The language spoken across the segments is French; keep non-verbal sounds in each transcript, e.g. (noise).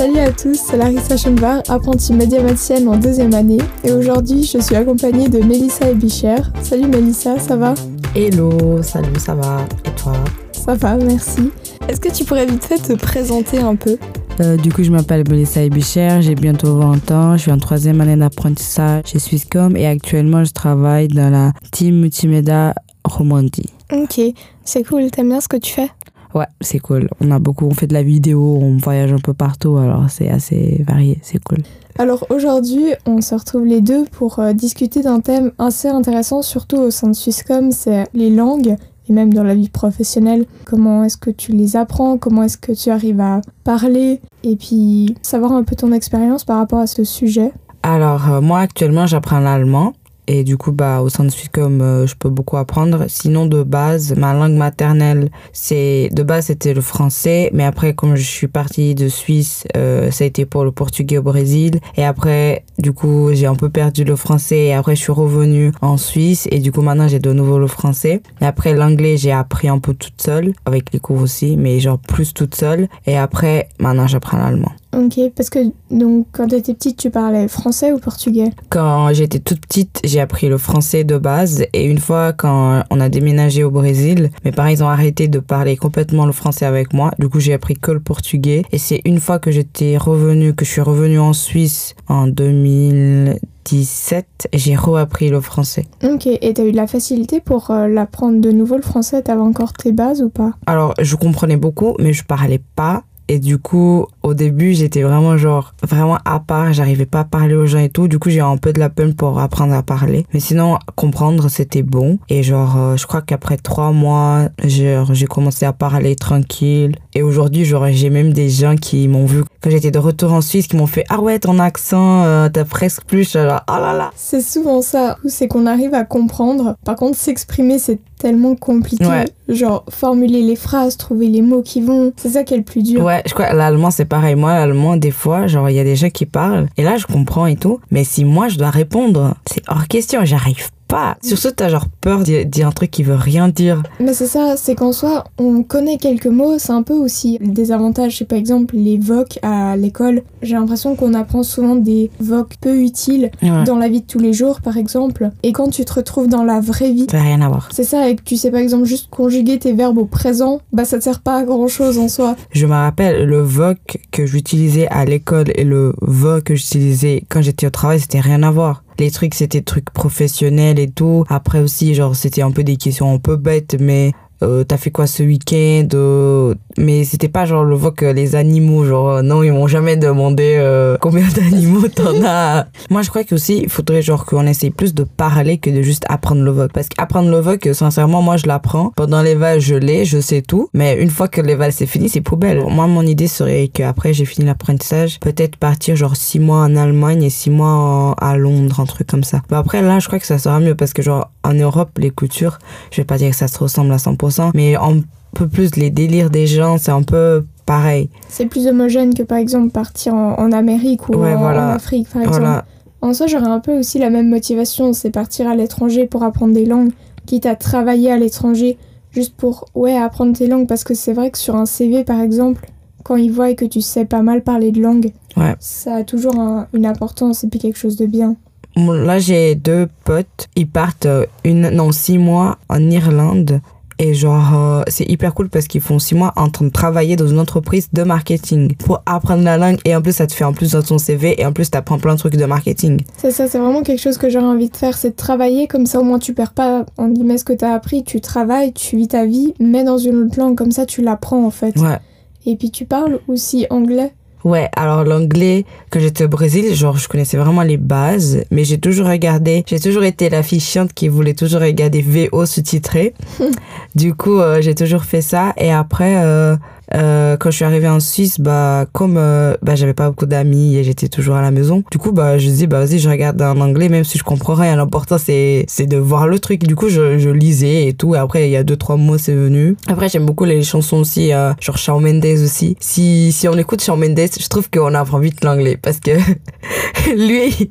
Salut à tous, c'est Larissa Schonvar, apprentie médiamaticienne en deuxième année. Et aujourd'hui, je suis accompagnée de Mélissa et Bicher. Salut Mélissa, ça va? Hello, salut, ça va? Et toi? Ça va, merci. Est-ce que tu pourrais vite fait te présenter un peu? Euh, du coup, je m'appelle Mélissa Ebicher, j'ai bientôt 20 ans, je suis en troisième année d'apprentissage chez Swisscom et actuellement je travaille dans la team multimédia Romandie. Ok, c'est cool, t'aimes bien ce que tu fais? Ouais, c'est cool. On a beaucoup, on fait de la vidéo, on voyage un peu partout, alors c'est assez varié, c'est cool. Alors aujourd'hui, on se retrouve les deux pour euh, discuter d'un thème assez intéressant, surtout au sein de Swisscom, c'est les langues et même dans la vie professionnelle. Comment est-ce que tu les apprends? Comment est-ce que tu arrives à parler? Et puis savoir un peu ton expérience par rapport à ce sujet. Alors euh, moi actuellement j'apprends l'allemand et du coup, bah, au sein de Swisscom, euh, je peux beaucoup apprendre. Sinon, de base, ma langue maternelle, c'est de base c'était le français, mais après, comme je suis partie de Suisse, euh, ça a été pour le portugais au Brésil. Et après, du coup, j'ai un peu perdu le français. Et après, je suis revenue en Suisse. Et du coup, maintenant, j'ai de nouveau le français. Et après, l'anglais, j'ai appris un peu toute seule, avec les cours aussi, mais genre plus toute seule. Et après, maintenant, j'apprends l'allemand. Ok, parce que donc quand tu étais petite, tu parlais français ou portugais? Quand j'étais toute petite, j'ai appris le français de base. Et une fois quand on a déménagé au Brésil, mes parents ils ont arrêté de parler complètement le français avec moi. Du coup, j'ai appris que le portugais. Et c'est une fois que j'étais revenue, que je suis revenue en Suisse en 2017, j'ai reappris le français. Ok, et t'as eu de la facilité pour euh, l'apprendre de nouveau le français? T'avais encore tes bases ou pas? Alors, je comprenais beaucoup, mais je parlais pas. Et du coup, au début, j'étais vraiment genre, vraiment à part, j'arrivais pas à parler aux gens et tout. Du coup, j'ai un peu de la peine pour apprendre à parler. Mais sinon, comprendre, c'était bon. Et genre, euh, je crois qu'après trois mois, j'ai commencé à parler tranquille. Et aujourd'hui, genre, j'ai même des gens qui m'ont vu quand j'étais de retour en Suisse, qui m'ont fait, ah ouais, ton accent, euh, t'as presque plus, genre, oh là là. C'est souvent ça, c'est qu'on arrive à comprendre. Par contre, s'exprimer, c'est tellement compliqué. Genre, formuler les phrases, trouver les mots qui vont, c'est ça qui est le plus dur. Ouais, je crois l'allemand, c'est pareil. Moi, l'allemand, des fois, genre, il y a des gens qui parlent, et là, je comprends et tout. Mais si moi, je dois répondre, c'est hors question, j'arrive pas. Surtout, t'as genre peur de dire un truc qui veut rien dire. Mais c'est ça, c'est qu'en soi, on connaît quelques mots, c'est un peu aussi des avantages. C'est par exemple les vocs à l'école. J'ai l'impression qu'on apprend souvent des vocs peu utiles dans la vie de tous les jours, par exemple. Et quand tu te retrouves dans la vraie vie, ça n'a rien à voir. C'est ça, et que tu sais par exemple juste conjuguer tes verbes au présent, bah ça te sert pas à grand chose en soi. Je me rappelle le voc que j'utilisais à l'école et le voc que j'utilisais quand j'étais au travail, c'était rien à voir les trucs c'était trucs professionnels et tout. Après aussi genre c'était un peu des questions un peu bêtes mais euh, t'as fait quoi ce week-end euh, mais c'était pas genre le voc les animaux genre euh, non ils m'ont jamais demandé euh, (laughs) combien d'animaux t'en as. (laughs) Moi je crois que aussi il faudrait genre qu'on essaye plus de parler que de juste apprendre le voc parce qu'apprendre le voc sincèrement moi je l'apprends. Pendant les vals je l'ai je sais tout. Mais une fois que les vals c'est fini c'est poubelle. Moi mon idée serait qu'après j'ai fini l'apprentissage peut-être partir genre six mois en Allemagne et six mois à Londres un truc comme ça. Mais après là je crois que ça sera mieux parce que genre en Europe les cultures je vais pas dire que ça se ressemble à 100% mais un peu plus les délires des gens c'est un peu pareil c'est plus homogène que par exemple partir en, Amérique ou en, Afrique par exemple en soi j'aurais un peu aussi la même motivation c'est partir à l'étranger pour apprendre des langues quitte à travailler à l'étranger juste pour ouais apprendre tes langues parce que c'est vrai que sur un CV par exemple quand ils voient que tu sais pas mal parler de langue ouais. ça a toujours une importance et puis quelque chose de bien Là, j'ai deux potes. Ils partent euh, une, non, six mois en Irlande. Et genre, euh, c'est hyper cool parce qu'ils font six mois en train de travailler dans une entreprise de marketing pour apprendre la langue. Et en plus, ça te fait en plus dans ton CV. Et en plus, t'apprends plein de trucs de marketing. C'est ça, c'est vraiment quelque chose que j'aurais envie de faire. C'est de travailler comme ça. Au moins, tu perds pas, en guillemets, ce que t'as appris. Tu travailles, tu vis ta vie, mais dans une autre langue. Comme ça, tu l'apprends en fait. Ouais. Et puis, tu parles aussi anglais Ouais, alors l'anglais, quand j'étais au Brésil, genre je connaissais vraiment les bases, mais j'ai toujours regardé, j'ai toujours été la fille chiante qui voulait toujours regarder VO sous-titré. (laughs) du coup, euh, j'ai toujours fait ça et après euh, euh, quand je suis arrivée en Suisse, bah comme euh, bah j'avais pas beaucoup d'amis et j'étais toujours à la maison. Du coup, bah je dis bah vas-y, je regarde en anglais même si je comprends rien. L'important c'est c'est de voir le truc. Du coup, je, je lisais et tout. Et après, il y a deux trois mots, c'est venu. Après, j'aime beaucoup les chansons aussi, euh, genre Shawn Mendes aussi. Si si on écoute Shawn Mendes, je trouve qu'on apprend vite l'anglais parce que (laughs) lui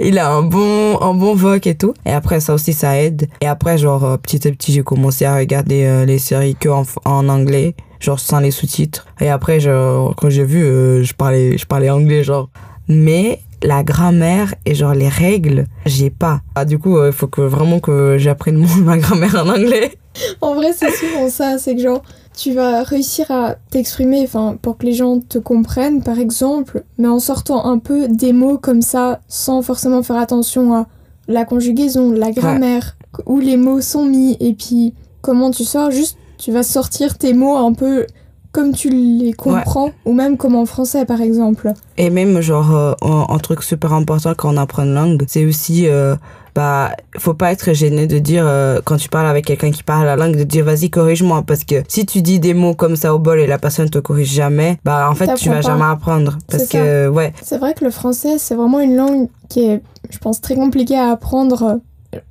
il a un bon un bon voc et tout et après ça aussi ça aide et après genre petit à petit j'ai commencé à regarder les séries que en, en anglais genre sans les sous-titres. Et après, genre, quand j'ai vu, euh, je, parlais, je parlais anglais, genre. Mais la grammaire et genre les règles, j'ai pas. Ah, du coup, il faut que vraiment que j'apprenne (laughs) ma grammaire en anglais. (laughs) En vrai, c'est souvent ça, c'est que genre, tu vas réussir à t'exprimer enfin pour que les gens te comprennent par exemple mais en sortant un peu des mots comme ça sans forcément faire attention à la conjugaison la grammaire où les mots sont mis et puis comment tu sors juste tu vas sortir tes mots un peu comme tu les comprends ou même comme en français par exemple. Et même genre euh, un, truc super important quand on apprend une langue c'est aussi euh, bah faut pas être gêné de dire euh, quand tu parles avec quelqu'un qui parle la langue de dire vas-y corrige-moi. Parce que si tu dis des mots comme ça au bol et la personne te corrige jamais bah en fait tu vas jamais apprendre. Parce que ouais. C'est vrai que le français c'est vraiment une langue qui est je pense très compliquée à apprendre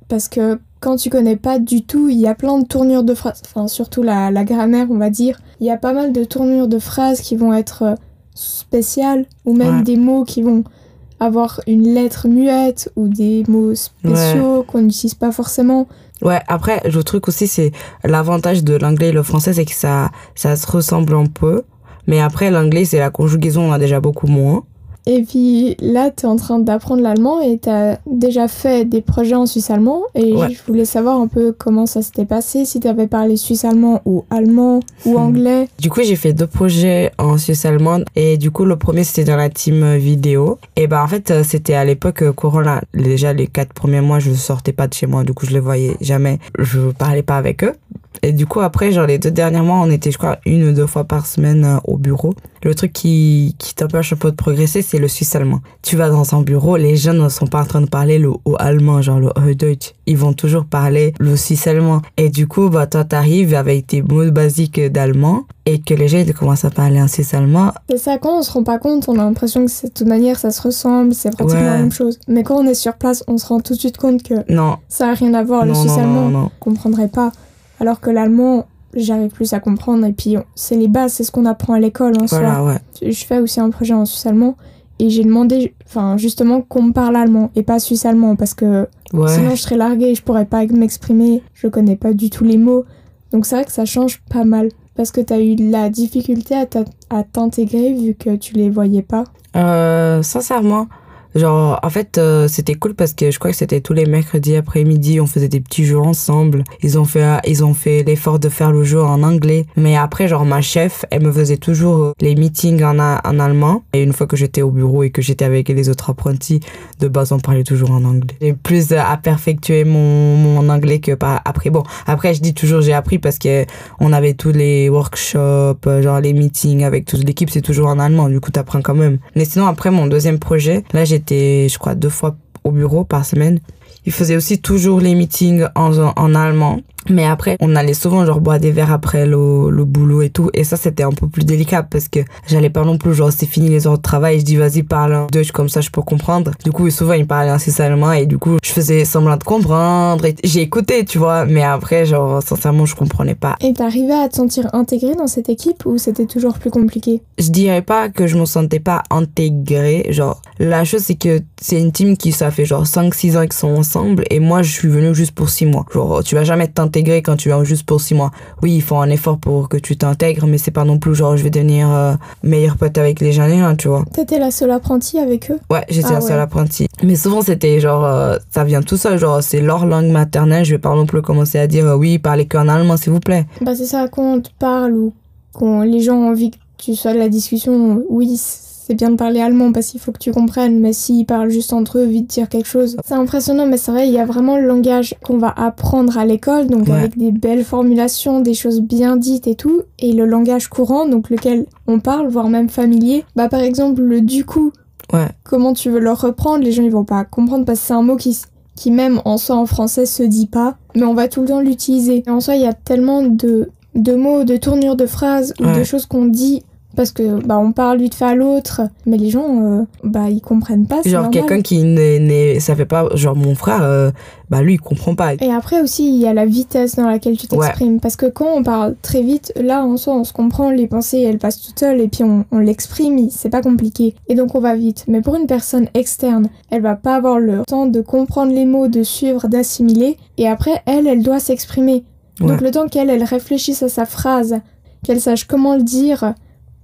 parce que quand tu connais pas du tout, il y a plein de tournures de phrases, enfin surtout la, la grammaire, on va dire. Il y a pas mal de tournures de phrases qui vont être euh, spéciales ou même des mots qui vont avoir une lettre muette ou des mots spéciaux qu'on n'utilise pas forcément. Ouais, après, le truc aussi, c'est l'avantage de l'anglais et le français, c'est que ça, ça se ressemble un peu. Mais après, l'anglais, c'est la conjugaison, on a déjà beaucoup moins. Et puis là, tu es en train d'apprendre l'allemand et tu as déjà fait des projets en suisse allemand. Et je voulais savoir un peu comment ça s'était passé, si tu avais parlé suisse allemand ou allemand ou hmm. anglais. Du coup, j'ai fait deux projets en suisse allemand. Et du coup, le premier, c'était dans la team vidéo. Et bah, en fait, c'était à l'époque euh, Corona. Déjà, les quatre premiers mois, je sortais pas de chez moi. Du coup, je les voyais jamais. Je parlais pas avec eux. Et du coup, après, genre, les deux derniers mois, on était, je crois, une ou deux fois par semaine euh, au bureau. Le truc qui, qui t'empêche un peu de progresser, c'est le suisse allemand. Tu vas dans un bureau, les jeunes ne sont pas en train de parler le haut allemand, genre le haut Deutsch. Ils vont toujours parler le suisse allemand. Et du coup, bah, toi, t'arrives avec tes mots basiques d'allemand et que les gens ils commencent à parler en suisse allemand. C'est ça, quand on se rend pas compte, on a l'impression que de toute manière, ça se ressemble, c'est pratiquement la même chose. Mais quand on est sur place, on se rend tout de suite compte que non. ça a rien à voir. Le suisse allemand, on comprendrait pas. Alors que l'allemand, j'arrive plus à comprendre. Et puis, c'est les bases, c'est ce qu'on apprend à l'école en soi. Je fais aussi un projet en suisse allemand. Et j'ai demandé, enfin, justement, qu'on me parle allemand et pas suisse allemand. Parce que sinon, je serais larguée, je pourrais pas m'exprimer. Je connais pas du tout les mots. Donc, c'est vrai que ça change pas mal. Parce que tu as eu la difficulté à t'intégrer vu que tu les voyais pas. Euh, sincèrement, Genre, en fait, euh, c'était cool parce que je crois que c'était tous les mercredis après-midi, on faisait des petits jeux ensemble. Ils ont fait, ils ont fait l'effort de faire le jeu en anglais. Mais après, genre, ma chef, elle me faisait toujours euh, les meetings en, en allemand. Et une fois que j'étais au bureau et que j'étais avec les autres apprentis, de base, on parlait toujours en anglais. J'ai plus à perfectuer mon, mon anglais que pas après. Bon, après, je dis toujours j'ai appris parce que on avait tous les workshops, euh, genre les meetings avec toute l'équipe, c'est toujours en allemand. Du coup, t'apprends quand même. Mais sinon, après mon deuxième projet, là, j'ai j'étais, je crois, deux fois au bureau par semaine. Il faisait aussi toujours les meetings en, en allemand. Mais après, on allait souvent genre boire des verres après le, le boulot et tout. Et ça, c'était un peu plus délicat parce que j'allais pas non plus genre c'est fini les heures de travail. Je dis vas-y parle en Deutsch comme ça je peux comprendre. Du coup, souvent il parlait en allemand et du coup je faisais semblant de comprendre. J'ai écouté, tu vois. Mais après, genre sincèrement, je comprenais pas. Et t'arrivais à te sentir intégré dans cette équipe ou c'était toujours plus compliqué? Je dirais pas que je me sentais pas intégré. Genre la chose c'est que c'est une team qui ça fait genre 5-6 ans qu'ils sont ensemble et moi je suis venue juste pour 6 mois. Genre tu vas jamais t'intégrer quand tu viens juste pour six mois. Oui, il faut un effort pour que tu t'intègres, mais c'est pas non plus genre je vais devenir euh, meilleur pote avec les hein, tu vois. T'étais la seule apprentie avec eux? Ouais, j'étais la ah seule apprentie. Mais souvent c'était genre, euh, ça vient tout seul, genre c'est leur langue maternelle, je vais pas non plus commencer à dire euh, oui, parlez qu'en allemand s'il vous plaît. Bah c'est ça, quand on te parle ou quand les gens ont envie que tu sois de la discussion, oui, c'est bien de parler allemand parce qu'il faut que tu comprennes, mais s'ils parlent juste entre eux, vite dire quelque chose. C'est impressionnant, mais c'est vrai, il y a vraiment le langage qu'on va apprendre à l'école, donc avec des belles formulations, des choses bien dites et tout, et le langage courant, donc lequel on parle, voire même familier. Bah par exemple, le du coup, ouais. comment tu veux le reprendre, les gens ils vont pas comprendre parce que c'est un mot qui qui même en soi en français se dit pas, mais on va tout le temps l'utiliser. En soi, il y a tellement de, de mots, de tournures de phrases ou de choses qu'on dit parce que bah on parle vite fait à l'autre mais les gens euh, bah ils comprennent pas genre quelqu'un qui n'est ça fait pas genre mon frère euh, bah lui il comprend pas. Et après aussi il y a la vitesse dans laquelle tu t'exprimes. Parce que quand on parle très vite là en soi on se comprend les pensées elles passent toutes seules et puis on, on l'exprime c'est pas compliqué. Et donc on va vite. Mais pour une personne externe elle va pas avoir le temps de comprendre les mots de suivre d'assimiler. Et après elle elle doit s'exprimer. Donc le temps qu'elle elle réfléchisse à sa phrase qu'elle sache comment le dire.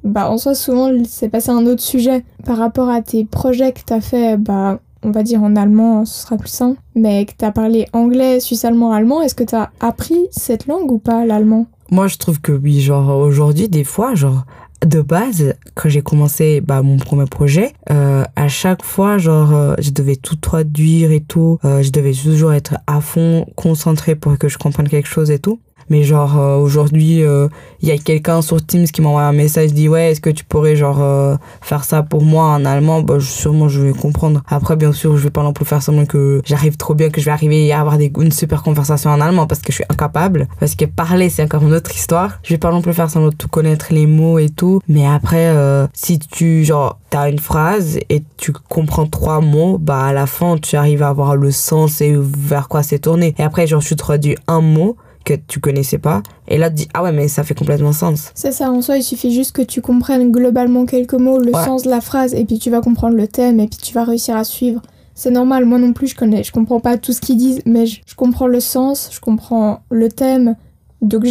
Bah, en soi, souvent, c'est passé à un autre sujet. Par rapport à tes projets que t'as fait, bah, on va dire en allemand, ce sera plus simple, mais que t'as parlé anglais, suisse, allemand, allemand, est-ce que t'as appris cette langue ou pas, l'allemand? Moi, je trouve que oui, genre, aujourd'hui, des fois, genre, de base, quand j'ai commencé bah, mon premier projet, euh, à chaque fois, genre, euh, je devais tout traduire et tout. Euh, je devais toujours être à fond concentré pour que je comprenne quelque chose et tout. Mais genre euh, aujourd'hui, il euh, y a quelqu'un sur Teams qui m'envoie un message, dit ouais, est-ce que tu pourrais genre euh, faire ça pour moi en allemand? Bah sûrement je vais comprendre. Après bien sûr, je vais pas non plus faire semblant que j'arrive trop bien, que je vais arriver à avoir une super conversation en allemand parce que je suis incapable. Parce que parler c'est encore une autre histoire. Je vais pas non plus faire semblant de tout connaître les mots et tout. Mais après, si tu genre t'as une phrase et tu comprends trois mots, bah à la fin tu arrives à avoir le sens et vers quoi c'est tourné. Et après genre je traduis un mot que tu connaissais pas. Et là, tu dis, ah ouais, mais ça fait complètement sens. C'est ça, en soi, il suffit juste que tu comprennes globalement quelques mots, le sens de la phrase, et puis tu vas comprendre le thème, et puis tu vas réussir à suivre. C'est normal, moi non plus, je connais, je comprends pas tout ce qu'ils disent, mais je, comprends le sens, je comprends le thème, donc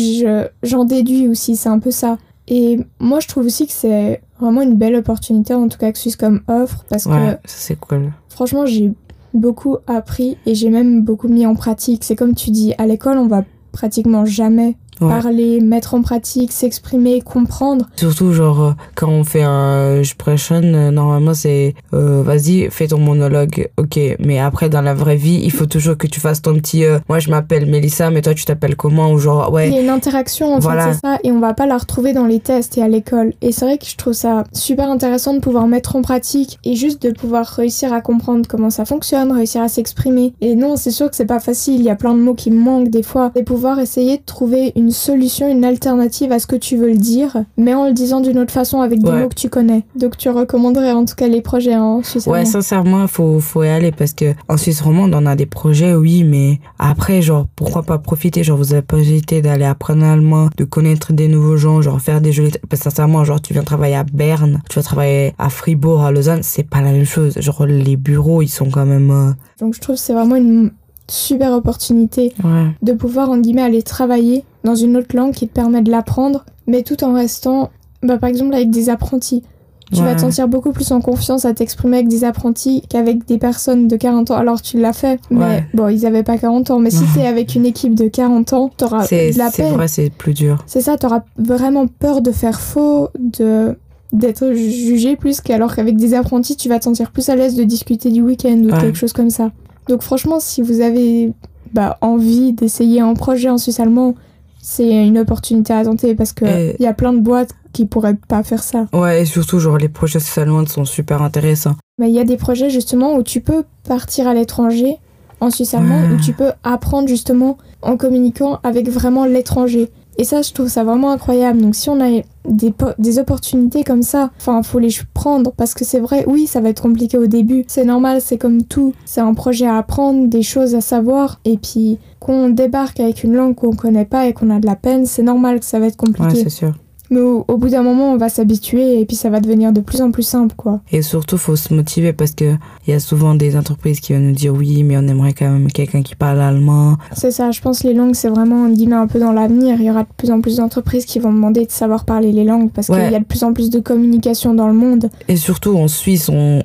j'en déduis aussi, c'est un peu ça. Et moi, je trouve aussi que c'est vraiment une belle opportunité, en tout cas que Swisscom offre, parce ouais, que. c'est cool. Franchement, j'ai beaucoup appris et j'ai même beaucoup mis en pratique. C'est comme tu dis, à l'école, on va pratiquement jamais parler, mettre en pratique, s'exprimer, comprendre. Surtout, genre, euh, quand on fait un expression, euh, normalement, c'est euh, vas-y, fais ton monologue, ok. Mais après, dans la vraie vie, il faut toujours que tu fasses ton petit moi, je m'appelle Mélissa, mais toi, tu t'appelles comment Ou genre, ouais. Il y a une interaction, en fait, c'est ça, et on va pas la retrouver dans les tests et à l'école. Et c'est vrai que je trouve ça super intéressant de pouvoir mettre en pratique et juste de pouvoir réussir à comprendre comment ça fonctionne, réussir à s'exprimer. Et non, c'est sûr que c'est pas facile, il y a plein de mots qui me manquent des fois, et pouvoir essayer de trouver une solution, une alternative à ce que tu veux le dire, mais en le disant d'une autre façon avec des mots que tu connais. Donc tu recommanderais en tout cas les projets en Suisse Ouais, sincèrement, faut faut y aller parce que en Suisse romande, on a des projets, oui, mais après, genre, pourquoi pas profiter? Genre, vous avez pas hésité d'aller apprendre l'allemand, de connaître des nouveaux gens, genre faire des jolis. Parce que sincèrement, genre, tu viens travailler à Berne, tu vas travailler à Fribourg, à Lausanne, c'est pas la même chose. Genre, les bureaux, ils sont quand même. Euh, Donc je trouve que c'est vraiment une super opportunité de pouvoir, en guillemets, aller travailler dans une autre langue qui te permet de l'apprendre, mais tout en restant, bah, par exemple, avec des apprentis. Tu vas te sentir beaucoup plus en confiance à t'exprimer avec des apprentis qu'avec des personnes de 40 ans. Alors tu l'as fait, mais bon, ils avaient pas 40 ans. Mais si t'es avec une équipe de 40 ans, t'auras de la peine. C'est vrai, c'est plus dur. C'est ça, t'auras vraiment peur de faire faux, de d'être jugé plus qu'alors qu'avec des apprentis, tu vas te sentir plus à l'aise de discuter du week-end ou quelque chose comme ça. Donc franchement, si vous avez bah, envie d'essayer un projet en Suisse allemand, c'est une opportunité à tenter parce que il y a plein de boîtes qui pourraient pas faire ça. Ouais, et surtout genre les projets suisse allemands sont super intéressants. Mais il y a des projets justement où tu peux partir à l'étranger en Suisse allemande où tu peux apprendre justement en communiquant avec vraiment l'étranger. Et ça, je trouve ça vraiment incroyable. Donc, si on a des, opportunités comme ça, enfin, faut les prendre parce que c'est vrai, oui, ça va être compliqué au début. C'est normal, c'est comme tout. C'est un projet à apprendre, des choses à savoir. Et puis, qu'on débarque avec une langue qu'on connaît pas et qu'on a de la peine, c'est normal que ça va être compliqué. Ouais, c'est sûr. Mais au, bout d'un moment, on va s'habituer et puis ça va devenir de plus en plus simple, quoi. Et surtout, faut se motiver parce que il y a souvent des entreprises qui vont nous dire oui, mais on aimerait quand même quelqu'un qui parle allemand. C'est ça, je pense que les langues, c'est vraiment, on un peu dans l'avenir. Il y aura de plus en plus d'entreprises qui vont demander de savoir parler les langues parce qu'il y a de plus en plus de communication dans le monde. Et surtout, en Suisse, on,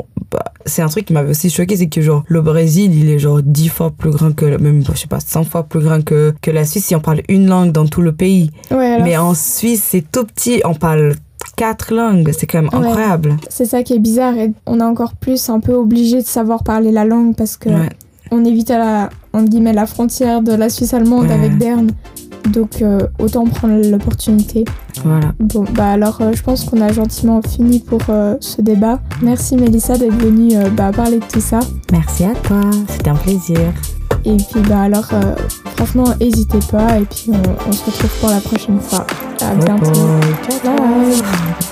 c'est un truc qui m'avait aussi choqué, c'est que genre le Brésil, il est genre dix fois plus grand que, même je sais pas, 100 fois plus grand que, que la Suisse si on parle une langue dans tout le pays. Mais en Suisse, c'est tout petit, on parle quatre langues, c'est quand même incroyable. C'est ça qui est bizarre et on est encore plus un peu obligé de savoir parler la langue parce que on évite à la, on met la frontière de la Suisse allemande avec Berne. Donc euh, autant prendre l'opportunité. Voilà. Bon, bah alors euh, je pense qu'on a gentiment fini pour euh, ce débat. Merci Mélissa d'être venue bah, parler de tout ça. Merci à toi, c'était un plaisir. Et puis bah alors franchement n'hésitez pas et puis on, se retrouve pour la prochaine fois. À bientôt. Ciao. Bye.